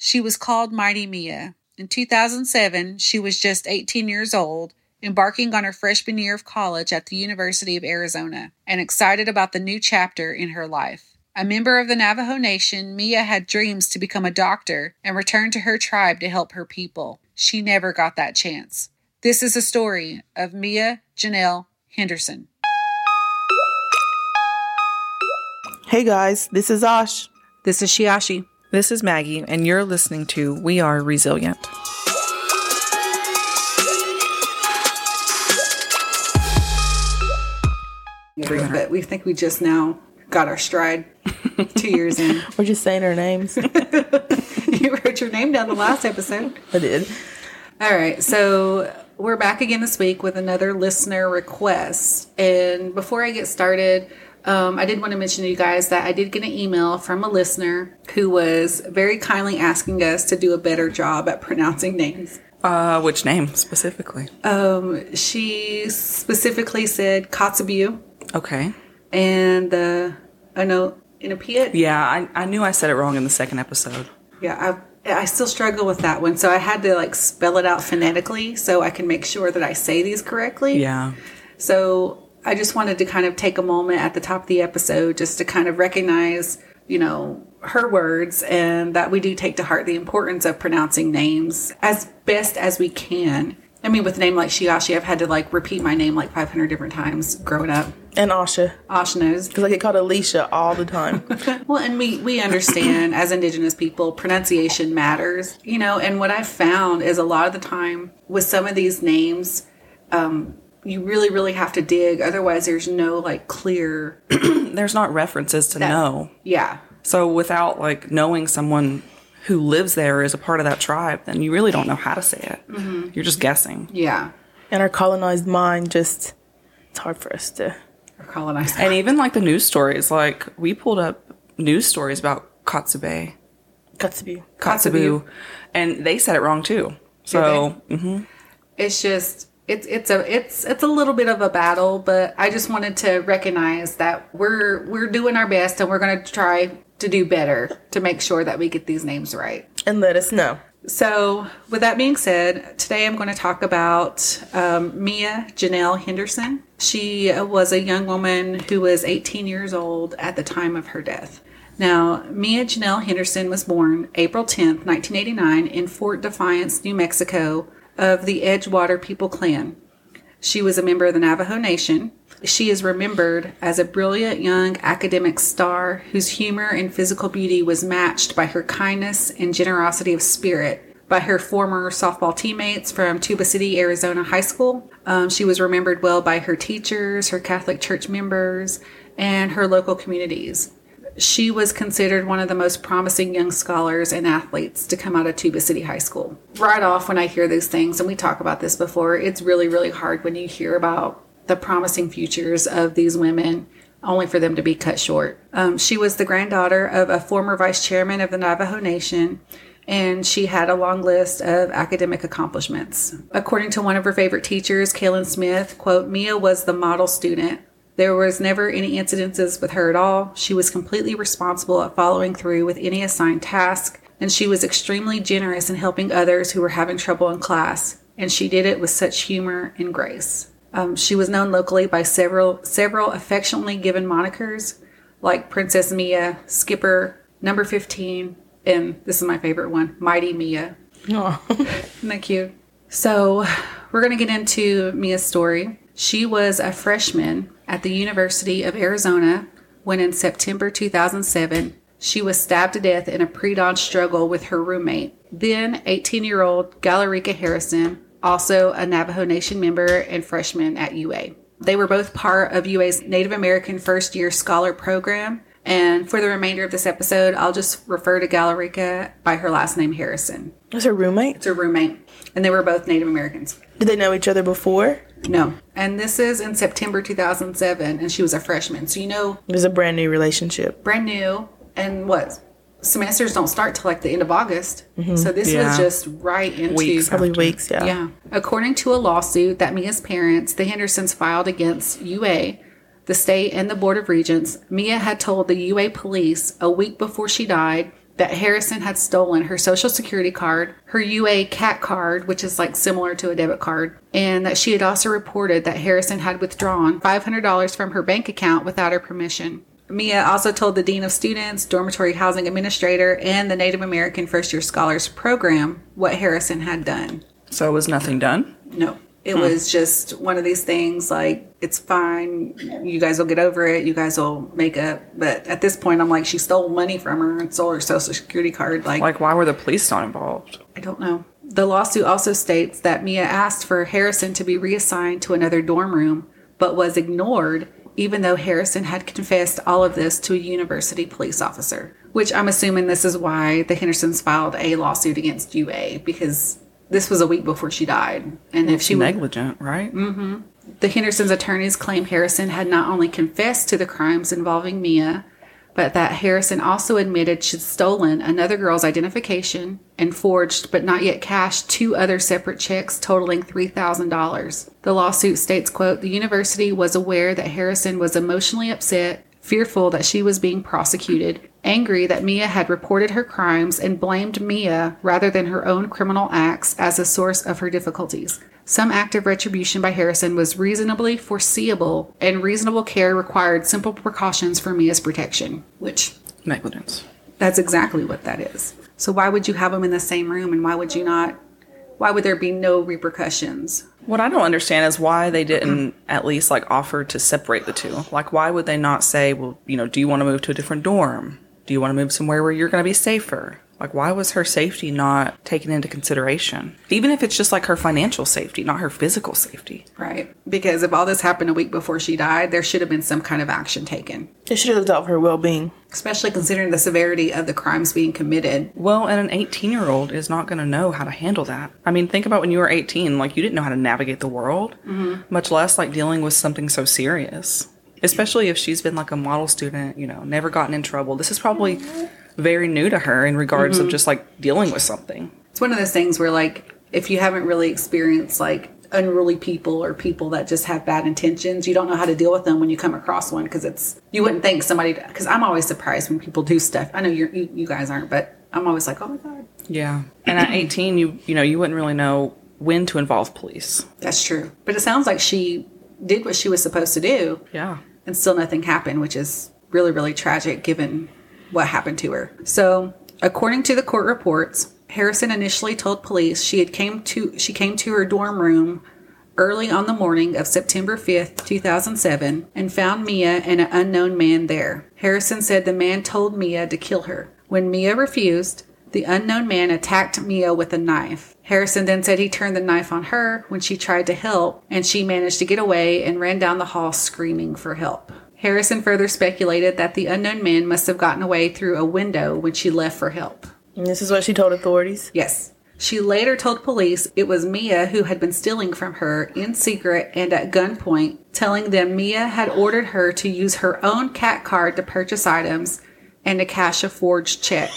She was called Mighty Mia. In 2007, she was just 18 years old, embarking on her freshman year of college at the University of Arizona, and excited about the new chapter in her life. A member of the Navajo Nation, Mia had dreams to become a doctor and return to her tribe to help her people. She never got that chance. This is a story of Mia Janelle Henderson. Hey guys, this is Ash. This is Shiashi. This is Maggie, and you're listening to We Are Resilient. But we think we just now got our stride two years in. We're just saying our names. you wrote your name down the last episode. I did. All right, so we're back again this week with another listener request. And before I get started, um, I did want to mention to you guys that I did get an email from a listener who was very kindly asking us to do a better job at pronouncing names. Uh, which name specifically? Um, she specifically said Kotzebue Okay. and the uh, no Inupiat. Yeah, I, I knew I said it wrong in the second episode. Yeah, I I still struggle with that one, so I had to like spell it out phonetically so I can make sure that I say these correctly. Yeah. So I just wanted to kind of take a moment at the top of the episode just to kind of recognize, you know, her words and that we do take to heart the importance of pronouncing names as best as we can. I mean, with a name like Shiashi, I've had to like repeat my name like 500 different times growing up. And Asha. Osh knows. Because I get called Alicia all the time. Well, and we we understand as Indigenous people, pronunciation matters, you know. And what I've found is a lot of the time with some of these names, um, you really really have to dig. Otherwise, there's no like clear. There's not references to know. Yeah, So without like knowing someone who lives there is a part of that tribe, then you really don't know how to say it. You're just guessing. yeah. and our colonized mind just, it's hard for us to. Or colonized. And even like the news stories, like we pulled up news stories about Kotzebue, Kotzebue. Kotzebue, and they said it wrong too. So mhm. it's just it's it's a it's it's a little bit of a battle, but I just wanted to recognize that we're we're doing our best and we're going to try to do better to make sure that we get these names right. And let us know. So, with that being said, today I'm going to talk about um, Mia Janelle Henderson. She was a young woman who was 18 years old at the time of her death. Now, Mia Janelle Henderson was born April 10th, 1989, in Fort Defiance, New Mexico, of the Edgewater People Clan. She was a member of the Navajo Nation. She is remembered as a brilliant young academic star whose humor and physical beauty was matched by her kindness and generosity of spirit by her former softball teammates from Tuba City, Arizona High School. Um, she was remembered well by her teachers, her Catholic Church members, and her local communities. She was considered one of the most promising young scholars and athletes to come out of Tuba City High School. Right off, when I hear these things, and we talk about this before, it's really, really hard when you hear about the promising futures of these women, only for them to be cut short. Um, she was the granddaughter of a former vice chairman of the Navajo Nation, and she had a long list of academic accomplishments. According to one of her favorite teachers, Kaylin Smith, quote, Mia was the model student. There was never any incidences with her at all. She was completely responsible at following through with any assigned task, and she was extremely generous in helping others who were having trouble in class, and she did it with such humor and grace. Um, she was known locally by several several affectionately given monikers like Princess Mia, Skipper, Number 15, and this is my favorite one, Mighty Mia. Oh. Isn't that cute? So, we're going to get into Mia's story. She was a freshman at the University of Arizona when, in September 2007, she was stabbed to death in a pre dawn struggle with her roommate. Then, 18 year old Galareka Harrison, also a Navajo Nation member and freshman at UA. They were both part of UA's Native American First Year Scholar Program. And for the remainder of this episode, I'll just refer to Galareka by her last name, Harrison. Was her roommate? It's her roommate, and they were both Native Americans. Did they know each other before? No. And this is in September 2007, and she was a freshman. So, you know, It was a brand new relationship. brand new. And what? Semesters don't start till like the end of August. Mm-hmm. So, this Yeah. was just right into. Weeks Probably After. weeks, yeah. Yeah. According to a lawsuit that Mia's parents, the Hendersons, filed against UA, the state, and the Board of Regents, Mia had told the UA police a week before she died that Harrison had stolen her social security card, her UA CAT card, which is like similar to a debit card, and that she had also reported that Harrison had withdrawn $500 from her bank account without her permission. Mia also told the Dean of Students, Dormitory Housing Administrator, and the Native American First Year Scholars Program what Harrison had done. So was nothing done? No. It hmm. was just one of these things like, it's fine. You guys will get over it. You guys will make up. But at this point, I'm like, she stole money from her and stole her social security card. Like, Like, why were the police not involved? I don't know. The lawsuit also states that Mia asked for Harrison to be reassigned to another dorm room, but was ignored, even though Harrison had confessed all of this to a university police officer. Which I'm assuming this is why the Hendersons filed a lawsuit against UA because this was a week before she died, and if she Negligent, right? Mm-hmm. the Hendersons' attorneys claim Harrison had not only confessed to the crimes involving Mia, but that Harrison also admitted she'd stolen another girl's identification and forged, but not yet cashed, two other separate checks totaling $3,000. The lawsuit states, quote, the university was aware that Harrison was emotionally upset, fearful that she was being prosecuted, angry that Mia had reported her crimes, and blamed Mia rather than her own criminal acts as a source of her difficulties. Some act of retribution by Harrison was reasonably foreseeable, and reasonable care required simple precautions for Mia's protection, which Negligence. that's exactly what that is. So why would you have them in the same room and why would you not why would there be no repercussions? What I don't understand is why they didn't at least like offer to separate the two. Like, why would they not say, well, you know, do you want to move to a different dorm? Do you want to move somewhere where you're going to be safer? Like, why was her safety not taken into consideration? Even if it's just like her financial safety, not her physical safety. Right. Because if all this happened a week before she died, there should have been some kind of action taken. They should have looked out for her well being. Especially considering the severity of the crimes being committed. Well, and an 18 year old is not going to know how to handle that. I mean, think about when you were 18, like, you didn't know how to navigate the world, mm-hmm. much less like dealing with something so serious. Especially if she's been like a model student, you know, never gotten in trouble. This is probably mm-hmm. Very new to her in regards of mm-hmm. just like dealing with something. It's one of those things where like if you haven't really experienced like unruly people or people that just have bad intentions, you don't know how to deal with them when you come across one because it's you wouldn't think somebody because I'm always surprised when people do stuff. I know you're, you you guys aren't, but I'm always like, oh my god, Yeah. And at 18, you you know, you wouldn't really know when to involve police. that's true. But it sounds like she did what she was supposed to do, Yeah. and still nothing happened, which is really really tragic given what happened to her. So, according to the court reports, Harrison initially told police she had came to she came to her dorm room early on the morning of September 5th, 2007, and found Mia and an unknown man there. Harrison said the man told Mia to kill her. When Mia refused, the unknown man attacked Mia with a knife. Harrison then said he turned the knife on her when she tried to help, and she managed to get away and ran down the hall screaming for help. Harrison further speculated that the unknown man must have gotten away through a window when she left for help. And this is what she told authorities. Yes. She later told police it was Mia who had been stealing from her in secret and at gunpoint, telling them Mia had ordered her to use her own cat card to purchase items and to cash a forged check.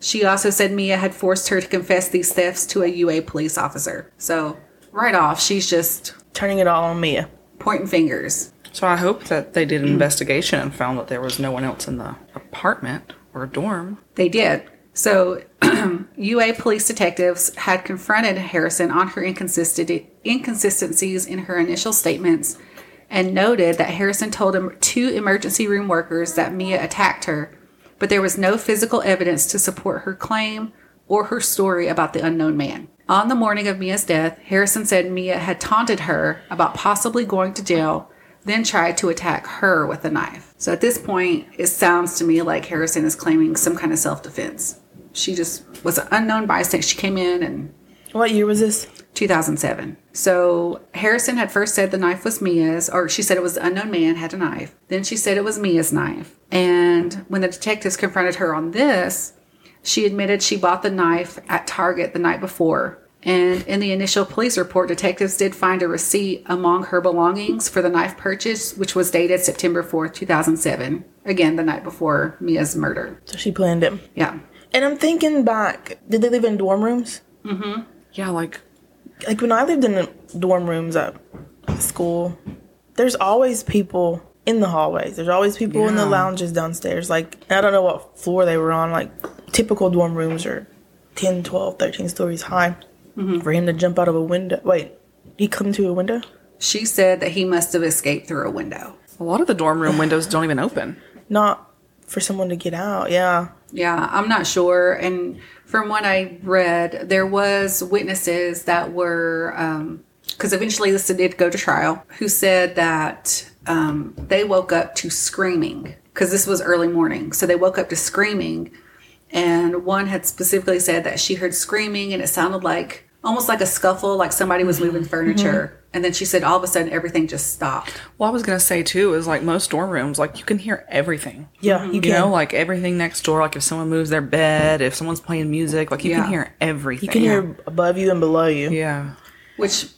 She also said Mia had forced her to confess these thefts to a UA police officer. So, right off, she's just Turning it all on Mia. pointing fingers. So I hope that they did an investigation and found that there was no one else in the apartment or dorm. They did. So, UA police detectives had confronted Harrison on her inconsistencies in her initial statements and noted that Harrison told two emergency room workers that Mia attacked her, but there was no physical evidence to support her claim or her story about the unknown man. On the morning of Mia's death, Harrison said Mia had taunted her about possibly going to jail, then tried to attack her with a knife. So at this point, it sounds to me like Harrison is claiming some kind of self defense. She just was an unknown bystander. She came in and What year was this? 2007. So Harrison had first said the knife was Mia's, or she said it was the unknown man had a knife. Then she said it was Mia's knife. And when the detectives confronted her on this, she admitted she bought the knife at Target the night before. And in the initial police report, detectives did find a receipt among her belongings for the knife purchase, which was dated September 4th, 2007. Again, the night before Mia's murder. So she planned it. Yeah. And I'm thinking back, did they live in dorm rooms? Mm hmm. Yeah, like Like when I lived in dorm rooms at school, there's always people in the hallways. There's always people in the lounges downstairs. Like I don't know what floor they were on, like typical dorm rooms are 10, 12, 13 stories high. For him to jump out of a window. Wait, he come to a window? She said that he must have escaped through a window. A lot of the dorm room windows don't even open. Not for someone to get out. Yeah. Yeah, I'm not sure. And from what I read, there was witnesses that were, because eventually this did go to trial, who said that um, they woke up to screaming because this was early morning. So they woke up to screaming, and one had specifically said that she heard screaming and it sounded like almost like a scuffle, like somebody was moving mm-hmm. furniture. And then she said all of a sudden everything just stopped. Well, I was gonna say too is like most dorm rooms, like you can hear everything. Yeah, mm-hmm. you You can. know, like everything next door. Like if someone moves their bed, if someone's playing music, like you Yeah. can hear everything. you can hear above you and below you. Yeah. which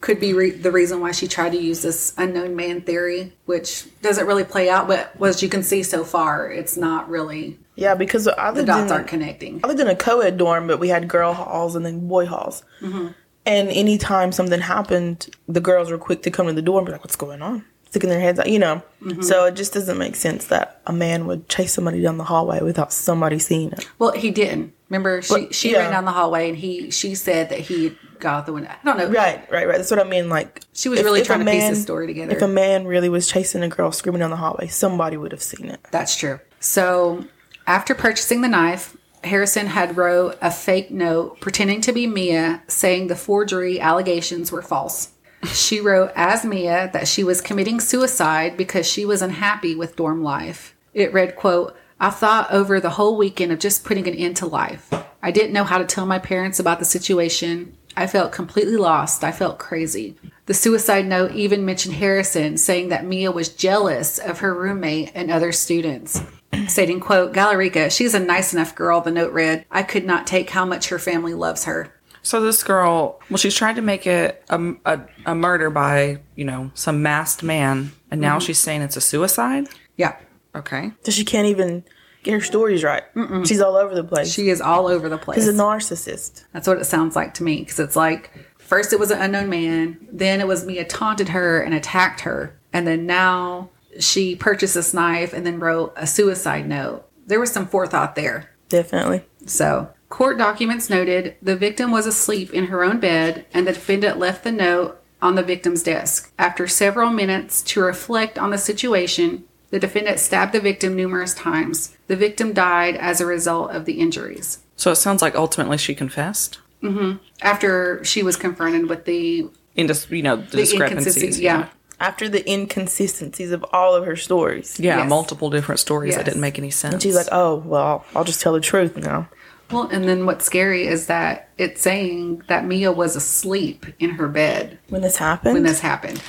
could be re- the reason why she tried to use this unknown man theory, which doesn't really play out. But as you can see so far, it's not really Yeah, because I the dots in, aren't connecting. I lived in a co-ed dorm, but we had girl halls and then boy halls. Mm-hmm. And anytime something happened, the girls were quick to come to the door and be like, "What's going on?" Sticking their heads out, you know. Mm-hmm. So it just doesn't make sense that a man would chase somebody down the hallway without somebody seeing it. Well, he didn't. Remember, she But- she yeah. ran down the hallway, and he she said that he got out the window. I don't know. Right, right, right. That's what I mean. Like She was really trying to piece this story together. If a man really was chasing a girl screaming down the hallway, somebody would have seen it. That's true. So, after purchasing the knife, Harrison had wrote a fake note pretending to be Mia, saying the forgery allegations were false. She wrote as Mia that she was committing suicide because she was unhappy with dorm life. It read, quote, I thought over the whole weekend of just putting an end to life. I didn't know how to tell my parents about the situation. I felt completely lost. I felt crazy. The suicide note even mentioned Harrison, saying that Mia was jealous of her roommate and other students. Stating, quote, Galareka, she's a nice enough girl, the note read. I could not take how much her family loves her. So this girl, well, she's tried to make it a, a, a murder by, you know, some masked man, and now mm-hmm. she's saying it's a suicide. Yeah. Okay. So she can't even get her stories right. She's all over the place. She is all over the place. She's a narcissist. That's what it sounds like to me. Because it's like, first it was an unknown man, then it was Mia taunted her and attacked her. And then now she purchased this knife and then wrote a suicide note. There was some forethought there. Definitely. So, court documents noted the victim was asleep in her own bed and the defendant left the note on the victim's desk. After several minutes to reflect on the situation, the defendant stabbed the victim numerous times. The victim died as a result of the injuries. So it sounds like ultimately she confessed. Mm-hmm. After she was confronted with the, In just you know the, the discrepancies. inconsistencies, yeah. After the inconsistencies of all of her stories. Yeah, Yes. multiple different stories that didn't make any sense. And she's like, oh, well, I'll just tell the truth now. Well, and then what's scary is that it's saying that Mia was asleep in her bed When this happened? when this happened.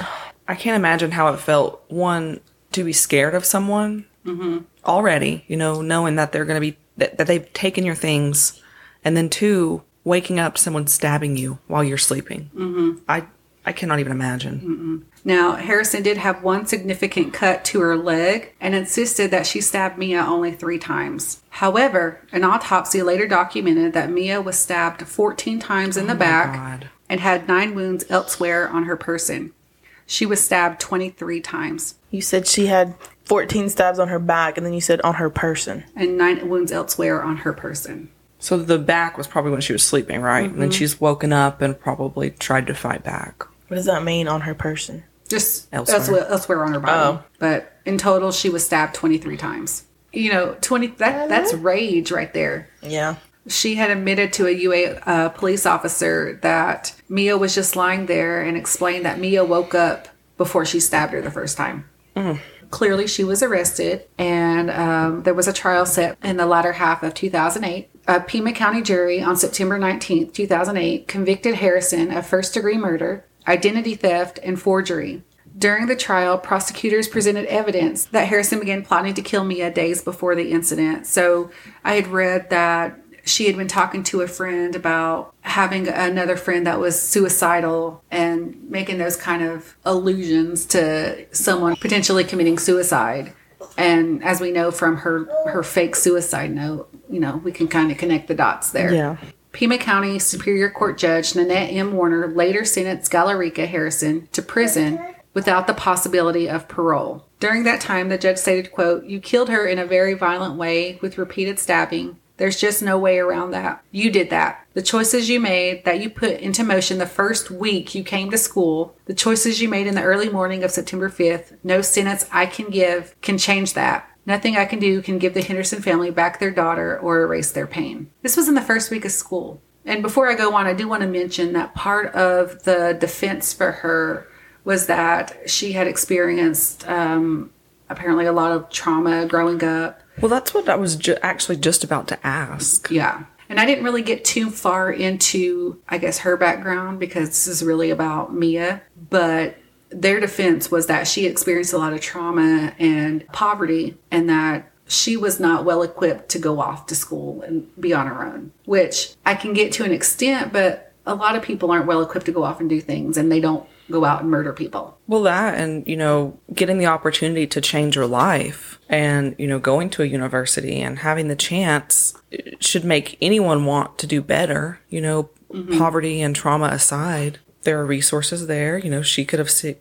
I can't imagine how it felt. One, to be scared of someone already, you know, knowing that they're going to be, that, that they've taken your things. And then two, waking up someone stabbing you while you're sleeping. Mm-hmm. I, I cannot even imagine. Now, Harrison did have one significant cut to her leg and insisted that she stabbed Mia only three times. However, an autopsy later documented that Mia was stabbed 14 times in the back God. and had nine wounds elsewhere on her person. She was stabbed 23 times you said she had 14 stabs on her back, and then you said on her person. and nine wounds elsewhere on her person. So the back was probably when she was sleeping, right? And Mm-hmm. then she's woken up and probably tried to fight back. What does that mean on her person? Just Elsewhere. elsewhere, elsewhere on her body. Oh. But in total, she was stabbed 23 times. You know, 20 that that's rage right there. Yeah. She had admitted to a UA uh, police officer that Mia was just lying there and explained that Mia woke up before she stabbed her the first time. Clearly, she was arrested, and um, there was a trial set in the latter half of 2008. A Pima County jury on September 19th, 2008, convicted Harrison of first degree murder, identity theft, and forgery. During the trial, prosecutors presented evidence that Harrison began plotting to kill Mia days before the incident. So I had read that she had been talking to a friend about having another friend that was suicidal and making those kind of allusions to someone potentially committing suicide. And as we know from her her fake suicide note, you know, we can kind of connect the dots there. Yeah. Pima County Superior Court Judge Nanette M. Warner later sentenced Galareka Harrison to prison without the possibility of parole. During that time, the judge stated, quote, You killed her in a very violent way with repeated stabbing. There's just no way around that. You did that. The choices you made that you put into motion the first week you came to school, the choices you made in the early morning of September 5th, no sentence I can give can change that. Nothing I can do can give the Henderson family back their daughter or erase their pain. This was in the first week of school. And before I go on, I do want to mention that part of the defense for her was that she had experienced um, apparently a lot of trauma growing up. Well, that's what I was ju- actually just about to ask. Yeah. And I didn't really get too far into, I guess, her background because this is really about Mia. But their defense was that she experienced a lot of trauma and poverty and that she was not well equipped to go off to school and be on her own, which I can get to an extent, but a lot of people aren't well equipped to go off and do things and they don't go out and murder people. Well, that and, you know, getting the opportunity to change your life and, you know, going to a university and having the chance should make anyone want to do better, you know, mm-hmm. poverty and trauma aside. There are resources there. You know, she could have si-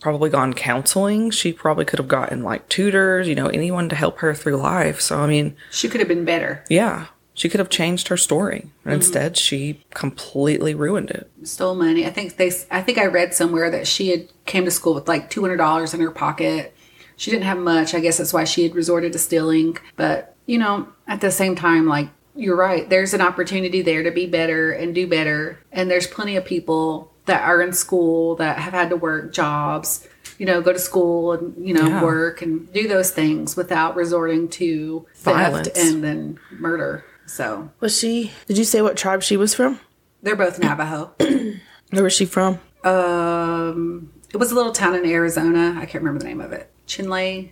probably gone counseling. She probably could have gotten like tutors, you know, anyone to help her through life. So, I mean, She could have been better. yeah, she could have changed her story. And instead, she completely ruined it. Stole money. I think they I think I read somewhere that she had came to school with like $200 in her pocket. She didn't have much. I guess that's why she had resorted to stealing, but you know, at the same time like you're right. There's an opportunity there to be better and do better. And there's plenty of people that are in school that have had to work jobs, you know, go to school and, you know, Yeah. work and do those things without resorting to theft Violence. and then murder. So Was she? Did you say what tribe she was from? they're both Navajo. Where was she from? Um, it was a little town in Arizona. I can't remember the name of it. Chinle,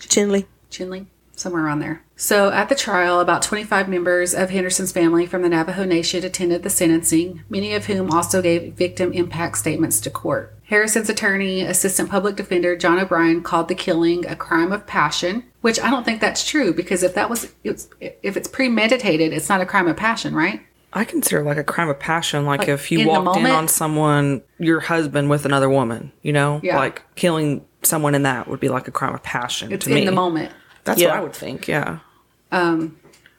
Chinley. Chinle, somewhere around there. So at the trial, about 25 members of Henderson's family from the Navajo Nation attended the sentencing, many of whom also gave victim impact statements to court. Harrison's attorney, Assistant Public Defender John O'Brien, called the killing a crime of passion, which I don't think that's true because if that was, it's, if it's premeditated, it's not a crime of passion, right? I consider like a crime of passion, like, Like, if you in walked in on someone, your husband with another woman, you know, Yeah. like killing someone in that would be like a crime of passion It's to me. in the moment. That's Yeah. what I would think. Yeah. Um,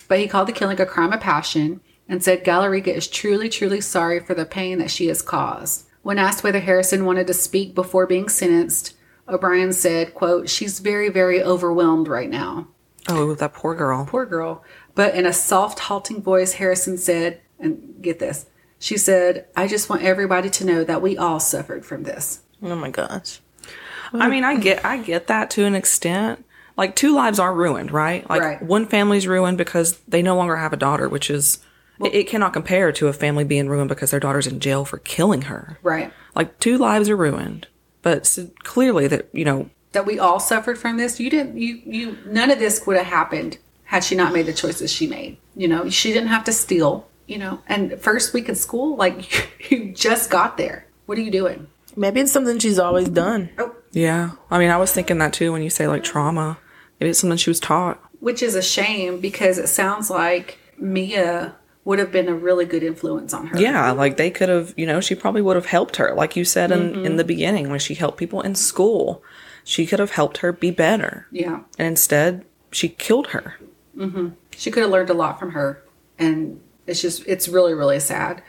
but he called the killing a crime of passion and said Galareka is truly, truly sorry for the pain that she has caused. When asked whether Harrison wanted to speak before being sentenced, O'Brien said, quote, she's very, very overwhelmed right now. Oh, that poor girl. Poor girl. But in a soft, halting voice, Harrison said, and get this, she said, I just want everybody to know that we all suffered from this. Oh my gosh. I mean, I get, I get that to an extent. Like two lives are ruined, right? Like Right. one family's ruined because they no longer have a daughter, which is it, it cannot compare to a family being ruined because their daughter's in jail for killing her. Right. Like two lives are ruined, but s clearly that you know That we all suffered from this. You didn't, you, you, none of this would have happened had she not made the choices she made. You know, she didn't have to steal, you know, and first week of school, like you just got there. What are you doing? Maybe it's something she's always done. Oh, Yeah. I mean, I was thinking that too when you say like trauma. Maybe it's something she was taught. which is a shame because it sounds like Mia would have been a really good influence on her. Yeah, like they could have, you know, she probably would have helped her. Like you said in, in the mm-hmm. beginning, when she helped people in school, she could have helped her be better. Yeah. And instead, she killed her. Mm-hmm. She could have learned a lot from her. And it's just, it's really, really sad.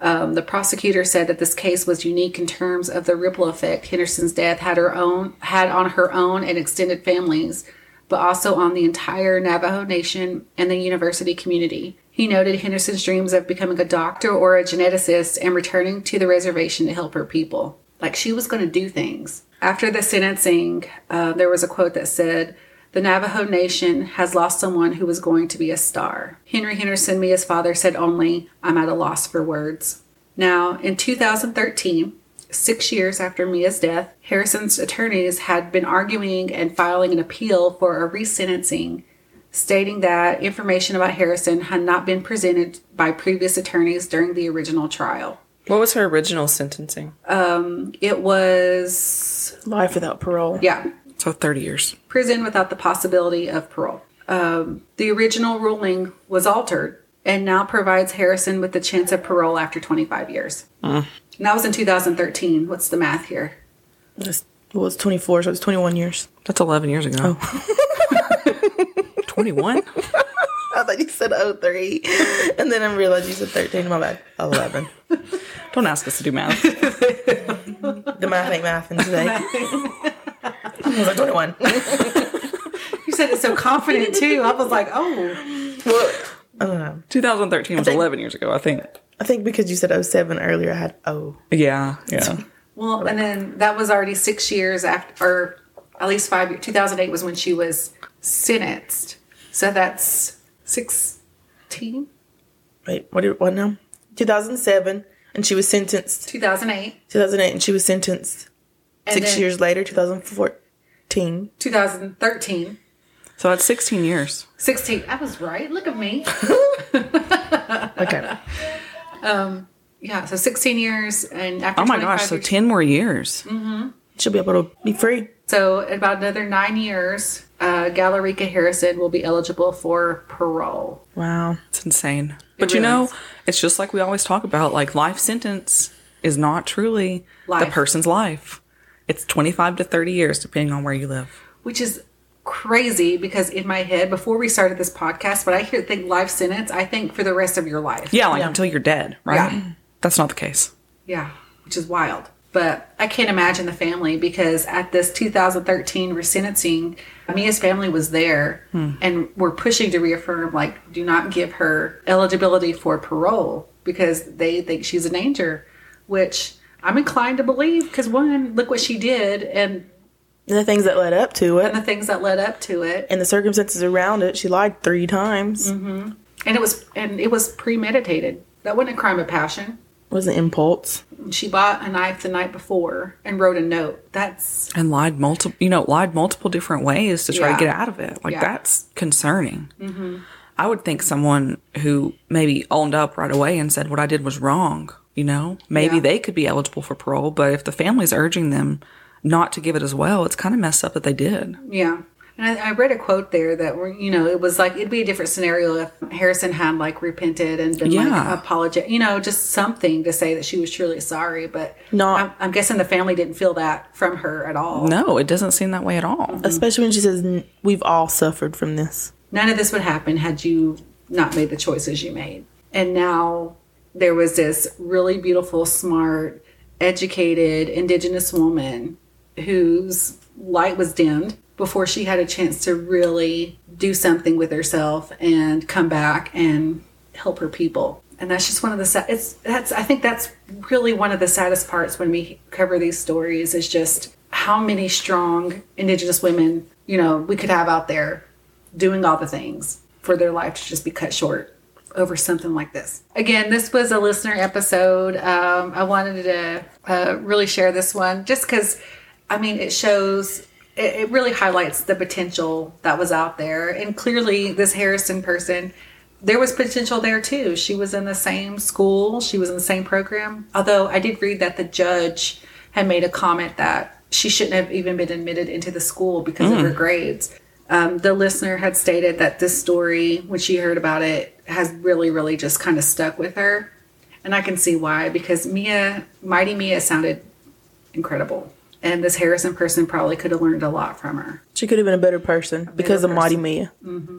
Um, the prosecutor said that this case was unique in terms of the ripple effect Henderson's death had her own had on her own and extended families, but also on the entire Navajo Nation and the university community. He noted Henderson's dreams of becoming a doctor or a geneticist and returning to the reservation to help her people. Like she was going to do things. After the sentencing, uh, there was a quote that said, the Navajo Nation has lost someone who was going to be a star. Henry Henderson, Mia's father, said only, I'm at a loss for words. Now, in 2013, six years after Mia's death, Harrison's attorneys had been arguing and filing an appeal for a resentencing, stating that information about Harrison had not been presented by previous attorneys during the original trial. What was her original sentencing? Um, it was, Life without parole. yeah, So 30 years. prison without the possibility of parole. Um, the original ruling was altered and now provides Harrison with the chance of parole after 25 years. And that was in 2013. What's the math here? It's, well, it's 24, so it's 21 years. That's 11 years ago. 21? I thought you said 03. And then I realized you said 13. My bad. 11. Don't ask us to do math. The math ain't mathing today. I was like 21. You said it so confident too. I was like, oh, Well, uh-huh. I don't know. 2013 was 11 years ago, I think. I think because you said 07 earlier, I had O. Yeah, yeah. well, and then that was already six years after, or at least five years. 2008 was when she was sentenced. So that's 16, Wait, what, did, what now? 2007, and she was sentenced. 2008, 2008, and she was sentenced and six then years later, 2014. 2013. So that's 16 years. 16. I was right. Look at me. Okay. Um, yeah, so 16 years and after Oh my gosh, so years- 10 more years. Mm-hmm. She'll be able to be free. So, in about another nine years, uh, Galareka Harrison will be eligible for parole. Wow. It's insane. But you know, is. it's just like we always talk about like life sentence is not truly the person's life. It's 25 to 30 years depending on where you live. which is crazy because in my head before we started this podcast when i hear think life sentence i think for the rest of your life Yeah, like Yeah. until you're dead, right? Yeah. That's not the case. yeah which is wild but i can't imagine the family because at this 2013 resentencing mia's family was there hmm. and were pushing to reaffirm like do not give her eligibility for parole because they think she's a danger which i'm inclined to believe because one look what she did and And the things that led up to it and the things that led up to it and the circumstances around it, she lied three times. Mm-hmm. and it was and it was premeditated that wasn't a crime of passion It was an impulse. she bought a knife the night before and wrote a note that's And lied multiple, you know, lied multiple different ways to try Yeah. to get out of it. Like Yeah. that's concerning. Mm-hmm. I would think someone who maybe owned up right away and said what I did was wrong, you know, maybe Yeah. they could be eligible for parole. But if the family's urging them not to give it as well, it's kind of messed up that they did. yeah and I, I read a quote there that were you know it was like it'd be a different scenario if harrison had like repented and been Yeah. like apologetic you know just something to say that she was truly sorry but no, I'm, I'm guessing the family didn't feel that from her at all No, it doesn't seem that way at all. Mm-hmm. Especially when she says, We've all suffered from this. none of this would happen had you not made the choices you made. And now there was this really beautiful, smart, educated indigenous woman whose light was dimmed before she had a chance to really do something with herself and come back and help her people. And that's just one of the sad. It's that's I think that's really one of the saddest parts when we cover these stories is just how many strong indigenous women you know we could have out there doing all the things for their life to just be cut short over something like this. Again, this was a listener episode. Um, I wanted to uh, really share this one just because, I mean, it shows, it, it really highlights the potential that was out there. And clearly, this Harrison person, there was potential there too. She was in the same school, she was in the same program. Although I did read that the judge had made a comment that she shouldn't have even been admitted into the school because of her grades. Um, the listener had stated that this story, when she heard about it, has really, really just kind of stuck with her. And I can see why, because Mia, Mighty Mia sounded incredible. And this Harrison person probably could have learned a lot from her. She could have been a better person because of Mighty person. Mia. Mm-hmm.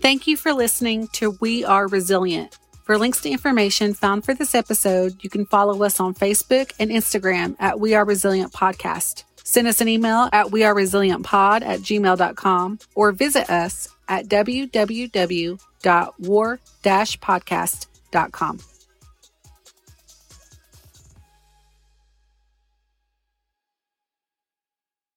Thank you for listening to We Are Resilient. For links to information found for this episode, you can follow us on Facebook and Instagram at We Are Resilient Podcast. Send us an email at weareresilientpod at gmail.com or visit us at www.war-podcast.com.